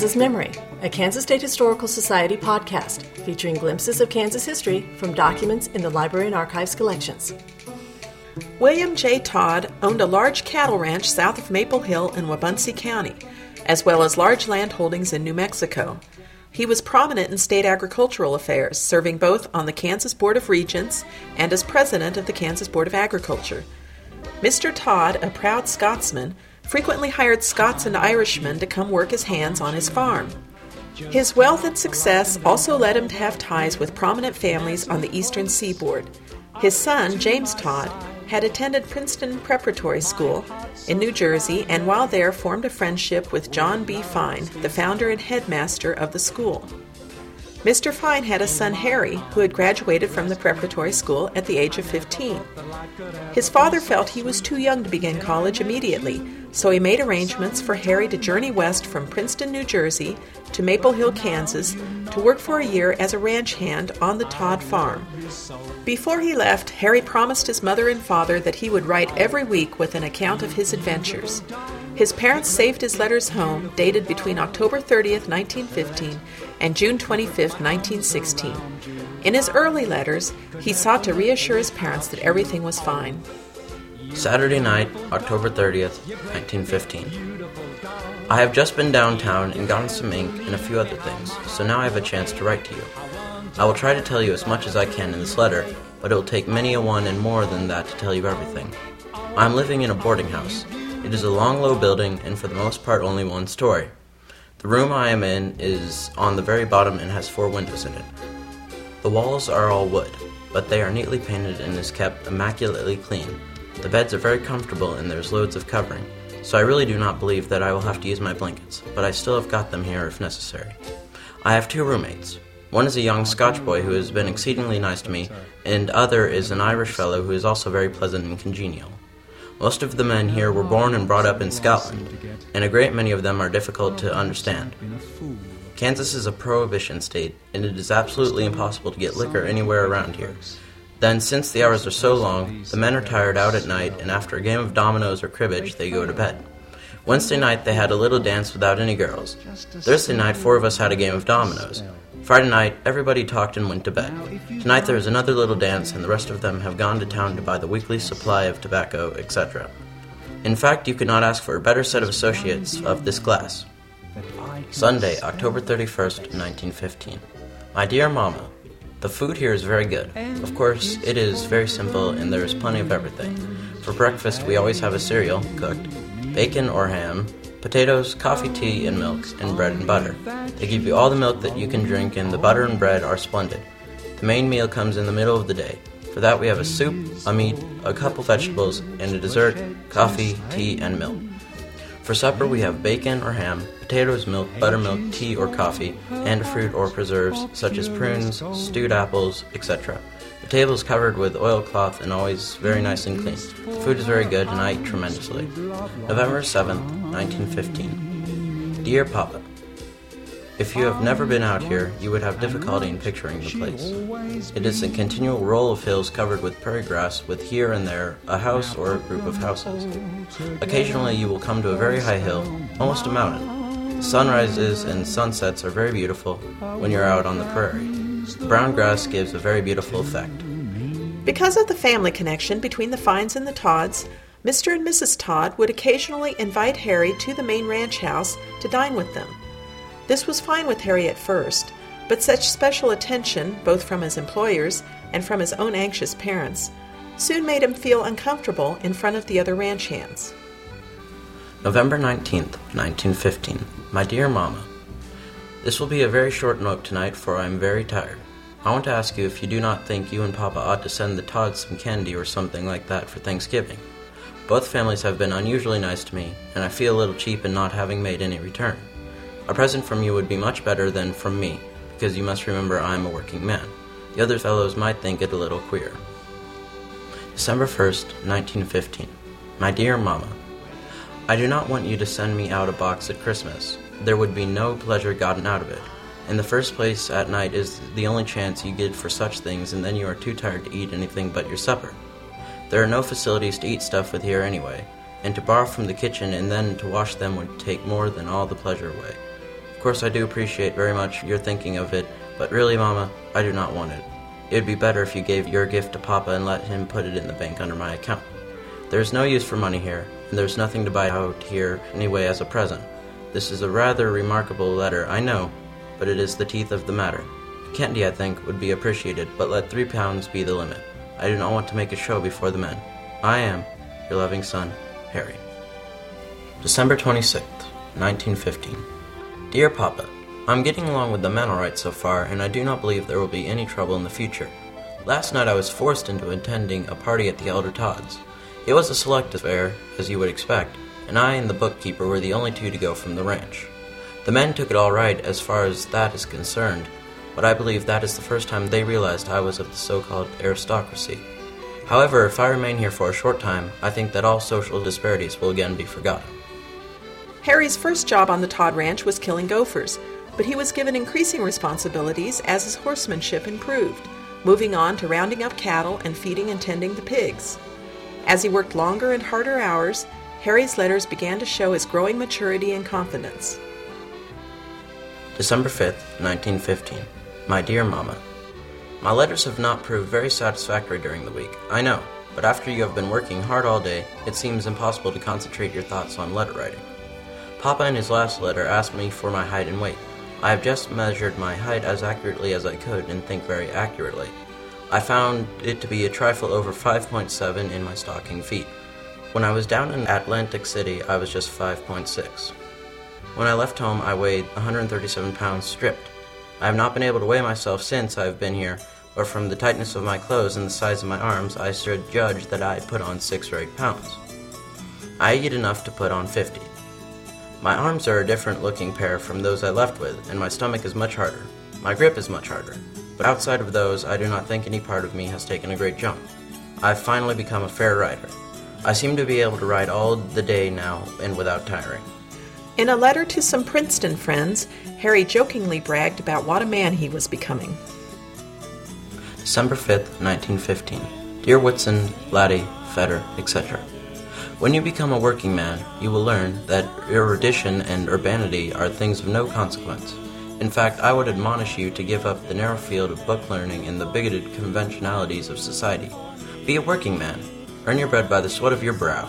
Kansas Memory, a Kansas State Historical Society podcast featuring glimpses of Kansas history from documents in the Library and Archives collections. William J. Todd owned a large cattle ranch south of Maple Hill in Wabaunsee County, as well as large land holdings in New Mexico. He was prominent in state agricultural affairs, serving both on the Kansas Board of Regents and as president of the Kansas Board of Agriculture. Mr. Todd, a proud Scotsman, frequently hired Scots and Irishmen to come work his hands on his farm. His wealth and success also led him to have ties with prominent families on the eastern seaboard. His son, James Todd, had attended Princeton Preparatory School in New Jersey and while there formed a friendship with John B. Fine, the founder and headmaster of the school. Mr. Fine had a son, Harry, who had graduated from the preparatory school at the age of 15. His father felt he was too young to begin college immediately, so he made arrangements for Harry to journey west from Princeton, New Jersey to Maple Hill, Kansas, to work for a year as a ranch hand on the Todd farm. Before he left, Harry promised his mother and father that he would write every week with an account of his adventures. His parents saved his letters home, dated between October 30th, 1915, and June 25th, 1916. In his early letters, he sought to reassure his parents that everything was fine. Saturday night, October 30th, 1915. I have just been downtown and gotten some ink and a few other things, so now I have a chance to write to you. I will try to tell you as much as I can in this letter, but it will take many a one and more than that to tell you everything. I am living in a boarding house. It is a long, low building, and for the most part only one story. The room I am in is on the very bottom and has four windows in it. The walls are all wood, but they are neatly painted and is kept immaculately clean. The beds are very comfortable and there's loads of covering, so I really do not believe that I will have to use my blankets, but I still have got them here if necessary. I have two roommates. One is a young Scotch boy who has been exceedingly nice to me, and other is an Irish fellow who is also very pleasant and congenial. Most of the men here were born and brought up in Scotland, and a great many of them are difficult to understand. Kansas is a prohibition state, and it is absolutely impossible to get liquor anywhere around here, then, since the hours are so long, the men are tired out at night, and after a game of dominoes or cribbage, they go to bed. Wednesday night, they had a little dance without any girls. Thursday night, four of us had a game of dominoes. Friday night, everybody talked and went to bed. Tonight, there is another little dance, and the rest of them have gone to town to buy the weekly supply of tobacco, etc. In fact, you could not ask for a better set of associates of this class. Sunday, October 31st, 1915. My dear Mama, the food here is very good. Of course, it is very simple and there is plenty of everything. For breakfast, we always have a cereal, cooked, bacon or ham, potatoes, coffee, tea, and milks, and bread and butter. They give you all the milk that you can drink, and the butter and bread are splendid. The main meal comes in the middle of the day. For that, we have a soup, a meat, a couple vegetables, and a dessert, coffee, tea, and milk. For supper, we have bacon or ham, potatoes, milk, buttermilk, tea or coffee, and fruit or preserves such as prunes, stewed apples, etc. The table is covered with oilcloth and always very nice and clean. The food is very good and I eat tremendously. November 7th, 1915. Dear Papa, if you have never been out here, you would have difficulty in picturing the place. It is a continual roll of hills covered with prairie grass, with here and there a house or a group of houses. Occasionally, you will come to a very high hill, almost a mountain. Sunrises and sunsets are very beautiful when you're out on the prairie. The brown grass gives a very beautiful effect. Because of the family connection between the Fines and the Todds, Mr. and Mrs. Todd would occasionally invite Harry to the main ranch house to dine with them. This was fine with Harry at first, but such special attention, both from his employers and from his own anxious parents, soon made him feel uncomfortable in front of the other ranch hands. November 19th, 1915. My dear Mamma, This will be a very short note tonight, for I am very tired. I want to ask you if you do not think you and Papa ought to send the Todds some candy or something like that for Thanksgiving. Both families have been unusually nice to me, and I feel a little cheap in not having made any return. A present from you would be much better than from me, because you must remember I am a working man. The other fellows might think it a little queer. December 1st, 1915. My dear Mamma, I do not want you to send me out a box at Christmas. There would be no pleasure gotten out of it. In the first place, at night is the only chance you get for such things, and then you are too tired to eat anything but your supper. There are no facilities to eat stuff with here anyway, and to borrow from the kitchen and then to wash them would take more than all the pleasure away. Of course, I do appreciate very much your thinking of it, but really, Mama, I do not want it. It would be better if you gave your gift to Papa and let him put it in the bank under my account. There is no use for money here, and there's nothing to buy out here anyway as a present. This is a rather remarkable letter, I know, but it is the teeth of the matter. Candy, I think, would be appreciated, but let three pounds be the limit. I do not want to make a show before the men. I am, your loving son, Harry. December 26th, 1915. Dear Papa, I'm getting along with the men alright so far, and I do not believe there will be any trouble in the future. Last night I was forced into attending a party at the Elder Todd's. It was a select affair, as you would expect, and I and the bookkeeper were the only two to go from the ranch. The men took it all right as far as that is concerned, but I believe that is the first time they realized I was of the so called aristocracy. However, if I remain here for a short time, I think that all social disparities will again be forgotten. Harry's first job on the Todd Ranch was killing gophers, but he was given increasing responsibilities as his horsemanship improved, moving on to rounding up cattle and feeding and tending the pigs. As he worked longer and harder hours, Harry's letters began to show his growing maturity and confidence. December 5th, 1915. My dear Mama, My letters have not proved very satisfactory during the week, I know, but after you have been working hard all day, it seems impossible to concentrate your thoughts on letter writing. Papa in his last letter asked me for my height and weight. I have just measured my height as accurately as I could and think very accurately. I found it to be a trifle over 5.7 in my stocking feet. When I was down in Atlantic City, I was just 5.6. When I left home, I weighed 137 pounds stripped. I have not been able to weigh myself since I have been here, but from the tightness of my clothes and the size of my arms, I should judge that I put on 6 or 8 pounds. I eat enough to put on 50. My arms are a different looking pair from those I left with, and my stomach is much harder. My grip is much harder. But outside of those, I do not think any part of me has taken a great jump. I've finally become a fair rider. I seem to be able to ride all the day now and without tiring. In a letter to some Princeton friends, Harry jokingly bragged about what a man he was becoming. December 5th, 1915. Dear Whitson, Laddie, Fetter, etc. When you become a working man, you will learn that erudition and urbanity are things of no consequence. In fact, I would admonish you to give up the narrow field of book learning and the bigoted conventionalities of society. Be a working man. Earn your bread by the sweat of your brow.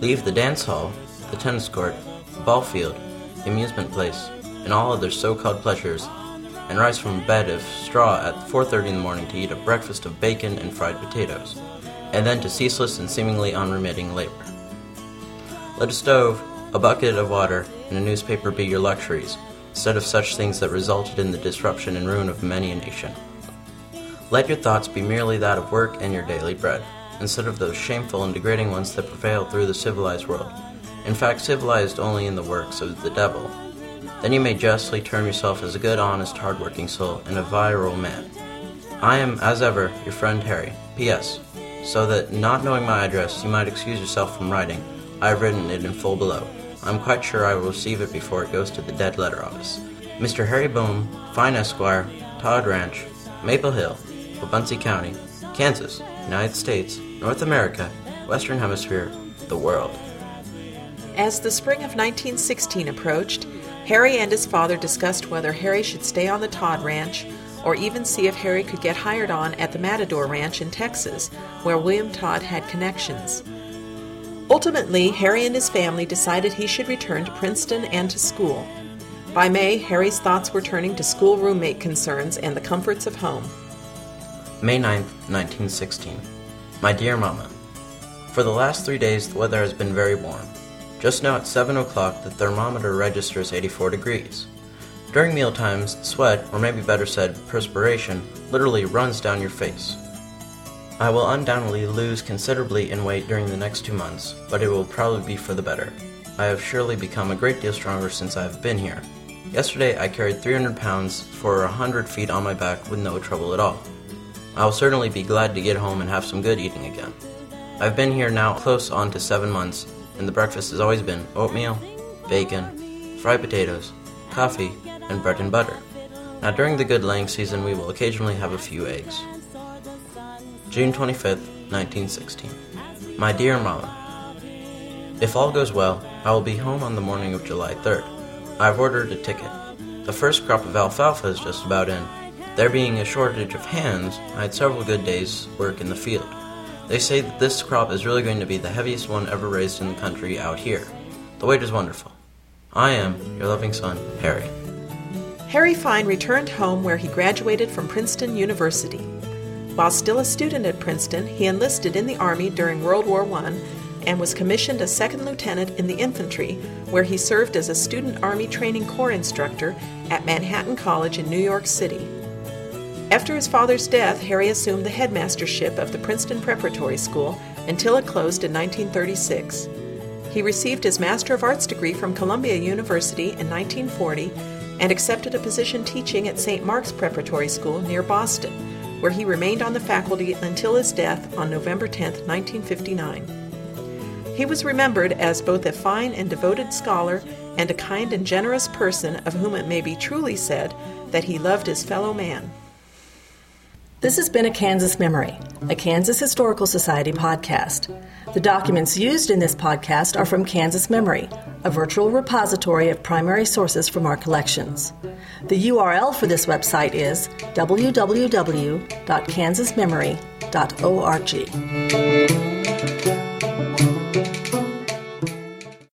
Leave the dance hall, the tennis court, the ball field, the amusement place, and all other so-called pleasures, and rise from bed of straw at 4.30 in the morning to eat a breakfast of bacon and fried potatoes, and then to ceaseless and seemingly unremitting labor. Let a stove, a bucket of water, and a newspaper be your luxuries, instead of such things that resulted in the disruption and ruin of many a nation. Let your thoughts be merely that of work and your daily bread, instead of those shameful and degrading ones that prevail through the civilized world. In fact, civilized only in the works of the devil. Then you may justly term yourself as a good, honest, hard-working soul and a virile man. I am, as ever, your friend Harry. P.S. So that, not knowing my address, you might excuse yourself from writing, I have written it in full below. I'm quite sure I will receive it before it goes to the dead letter office. Mr. Harry Boehme, Fine Esquire, Todd Ranch, Maple Hill, Wabaunsee County, Kansas, United States, North America, Western Hemisphere, the world. As the spring of 1916 approached, Harry and his father discussed whether Harry should stay on the Todd Ranch or even see if Harry could get hired on at the Matador Ranch in Texas, where William Todd had connections. Ultimately, Harry and his family decided he should return to Princeton and to school. By May, Harry's thoughts were turning to school roommate concerns and the comforts of home. May 9th, 1916. My dear Mama, For the last three days, the weather has been very warm. Just now at 7 o'clock, the thermometer registers 84 degrees. During meal times, sweat, or maybe better said, perspiration, literally runs down your face. I will undoubtedly lose considerably in weight during the next two months, but it will probably be for the better. I have surely become a great deal stronger since I have been here. Yesterday I carried 300 pounds for 100 feet on my back with no trouble at all. I will certainly be glad to get home and have some good eating again. I've been here now close on to seven months, and the breakfast has always been oatmeal, bacon, fried potatoes, coffee, and bread and butter. Now during the good laying season we will occasionally have a few eggs. June 25th, 1916. My dear Mama, If all goes well, I will be home on the morning of July 3rd. I've ordered a ticket. The first crop of alfalfa is just about in. There being a shortage of hands, I had several good days' work in the field. They say that this crop is really going to be the heaviest one ever raised in the country out here. The weight is wonderful. I am your loving son, Harry. Harry Fine returned home where he graduated from Princeton University. While still a student at Princeton, he enlisted in the Army during World War I and was commissioned a second lieutenant in the infantry, where he served as a student Army Training Corps instructor at Manhattan College in New York City. After his father's death, Harry assumed the headmastership of the Princeton Preparatory School until it closed in 1936. He received his Master of Arts degree from Columbia University in 1940 and accepted a position teaching at St. Mark's Preparatory School near Boston, where he remained on the faculty until his death on November 10, 1959. He was remembered as both a fine and devoted scholar and a kind and generous person of whom it may be truly said that he loved his fellow man. This has been a Kansas Memory, a Kansas Historical Society podcast. The documents used in this podcast are from Kansas Memory, a virtual repository of primary sources from our collections. The URL for this website is www.kansasmemory.org.